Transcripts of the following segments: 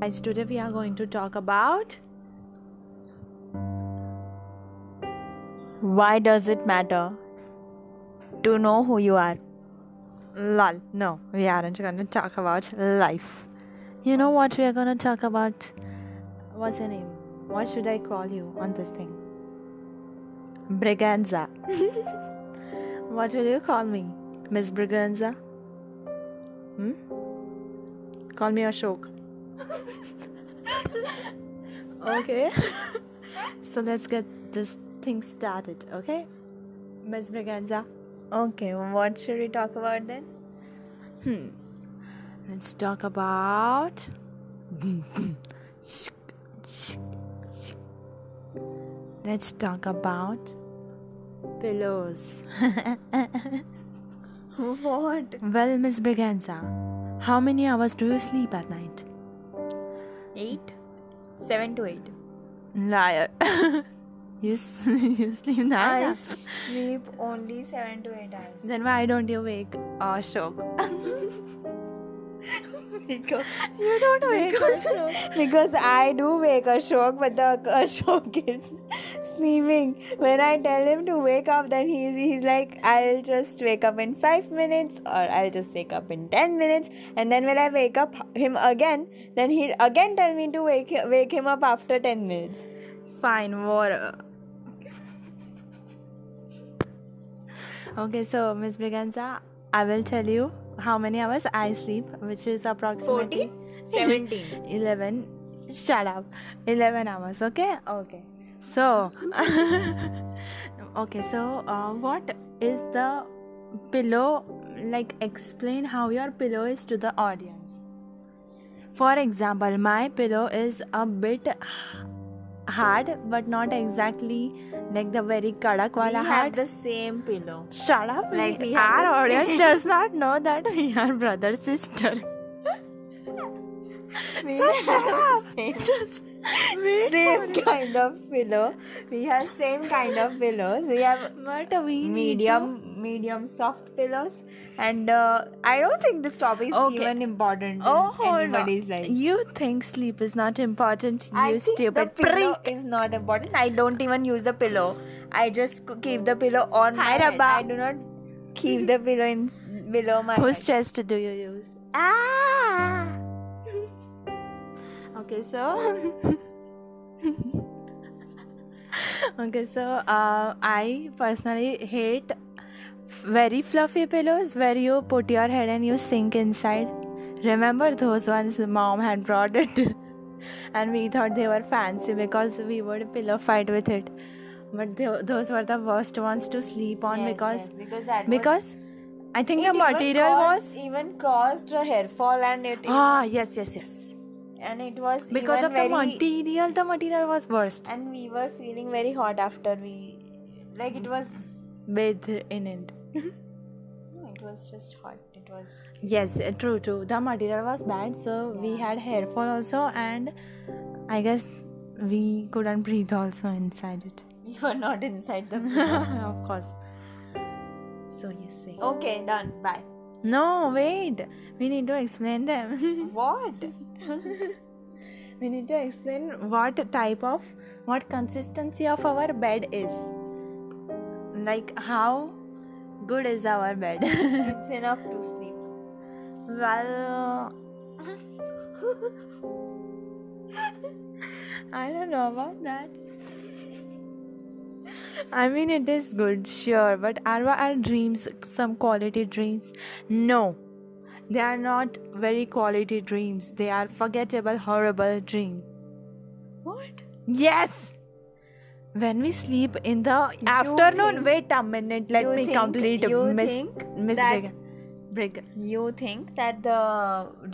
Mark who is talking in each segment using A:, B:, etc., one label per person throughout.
A: Guys, today we are going to talk about
B: Why does it matter to know who you are?
A: lol. No, we aren't going to talk about life. You know what we are going to talk about? What's your name? What should I call you on this thing? Briganza. what will you call me? Miss Briganza? Hmm? Call me Ashok. okay. so let's get this thing started, okay? Miss Briganza.
B: Okay, what should we talk about then?
A: Hmm. Let's talk about. Let's talk about pillows.
B: What?
A: Well, Miss Briganza, how many hours do you sleep at night?
B: Eight? Seven to eight.
A: Liar. you, you sleep nine
B: I
A: hours.
B: sleep only seven to eight hours.
A: Then why don't you wake uh, Ashok?
B: because
A: you don't wake
B: because, because I do wake Ashok, but the Ashok is sleeping. When I tell him to wake up, then he's he's like, I'll just wake up in five minutes, or I'll just wake up in ten minutes, and then when I wake up him again, then he'll again tell me to wake wake him up after ten minutes.
A: Fine, water. Okay, so Miss Briganza, I will tell you how many hours I sleep, which is approximately
B: 17.
A: 11. Shut up. 11 hours, okay? Okay. So, okay, so uh, what is the pillow? Like, explain how your pillow is to the audience. For example, my pillow is a bit hard, but not exactly like the very kadak
B: We
A: wala
B: have
A: hard.
B: the same pillow.
A: Shut up.
B: Like we have
A: our audience
B: same-
A: does not know that we are brother sister.
B: We
A: So shut up. Just wait
B: same kind of pillow. We have same kind of pillows. We have
A: But we need
B: medium, medium soft pillows, and uh, I don't think this topic is
A: Okay.
B: even important
A: oh, hold
B: anybody's
A: on.
B: life.
A: You think sleep is not important?
B: I
A: you
B: think
A: stupid
B: pillow is not important. I don't even use the pillow. I just keep the pillow on my head. I do not keep the pillow in below my
A: Whose
B: head.
A: chest do you use? Ah. Okay, so. okay, so uh, I personally hate very fluffy pillows where you put your head and you sink inside. Remember those ones mom had brought it, and we thought they were fancy because we would pillow fight with it. But tho- those were the worst ones to sleep on
B: Yes,
A: because
B: yes, because that was-
A: because I think the material
B: caused,
A: was
B: even caused a hair fall and it
A: ah yes yes yes
B: and it was
A: because of the material the material was worst.
B: And we were feeling very hot after we like it was
A: bathed in it.
B: No, it was just hot. It was
A: yes uh, true true. The material was bad so we had hair fall also and I guess we couldn't breathe also inside it.
B: We were not inside the
A: of course. So you. Say
B: okay done. Bye
A: no wait. We need to explain them.
B: What?
A: We need to explain what type of what consistency of our bed is. Like how good is our bed?
B: It's enough to sleep.
A: Well i don't know about that i mean it is good sure but are our dreams some quality dreams no they are not very quality dreams they are forgettable horrible dreams
B: what
A: Yes. When we sleep in the afternoon,
B: think-
A: wait a minute, let
B: you
A: me
B: think-
A: complete
B: you
A: Miss
B: think
A: Miss
B: that-
A: Brigham. Brigham.
B: you think that the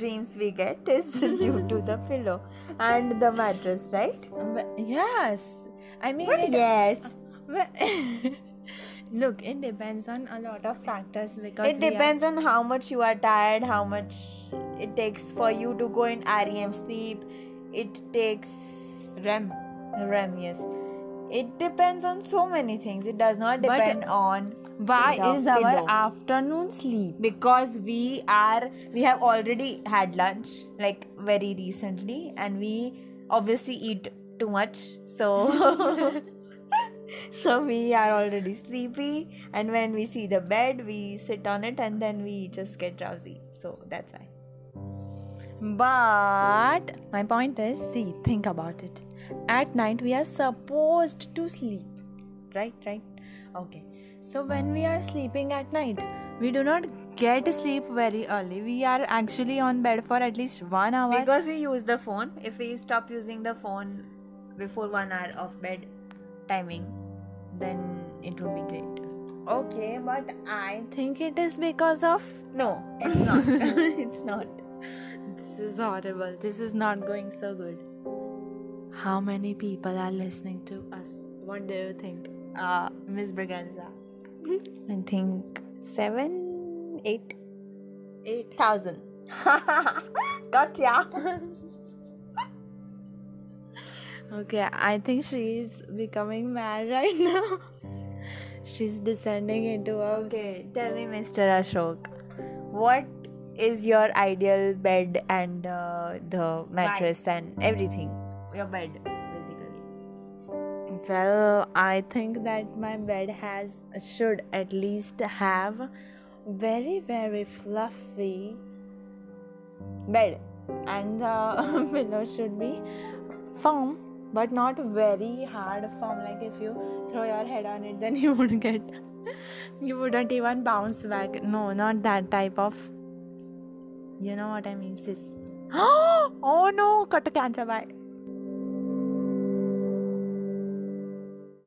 B: dreams we get is due to the pillow and the mattress right
A: Yes. I mean, it,
B: yes
A: well- look, it depends on a lot of factors because
B: it
A: we are-
B: depends on how much you are tired how much it takes for you to go in REM sleep it takes
A: REM.
B: REM yes It depends on so many things. It does not
A: But
B: depend on
A: Why is our
B: pillow.
A: afternoon sleep?
B: because we are we have already had lunch like very recently and we obviously eat too much so so we are already sleepy and when we see the bed we sit on it and then we just get drowsy so that's why
A: But my point is, see, think about it. At night we are supposed to sleep. Right, right. Okay. So when we are sleeping at night, we do not get sleep very early. We are actually on bed for at least one hour.
B: because we use the phone if we stop using the phone before one hour of bed timing then it would be great
A: okay, but I think it is because of
B: no it's not it's not
A: this is horrible. This is not going so good. How many people are listening to us? What do you think? Uh, Miss Braganza.
B: I think seven, eight,
A: eight
B: thousand. thousand. gotcha.
A: Okay, I think she's becoming mad right now. she's descending into a.
B: Okay, tell me, Mr. Ashok, what is your ideal bed and uh, the mattress and everything? Your bed, basically.
A: Well, I think that my bed has should at least have very very fluffy bed, and the pillow should be firm but not very hard form Like if you throw your head on it, then you would get you wouldn't even bounce back. No, not that type of. You know what I mean, sis. oh no, cut a cancer. Bye.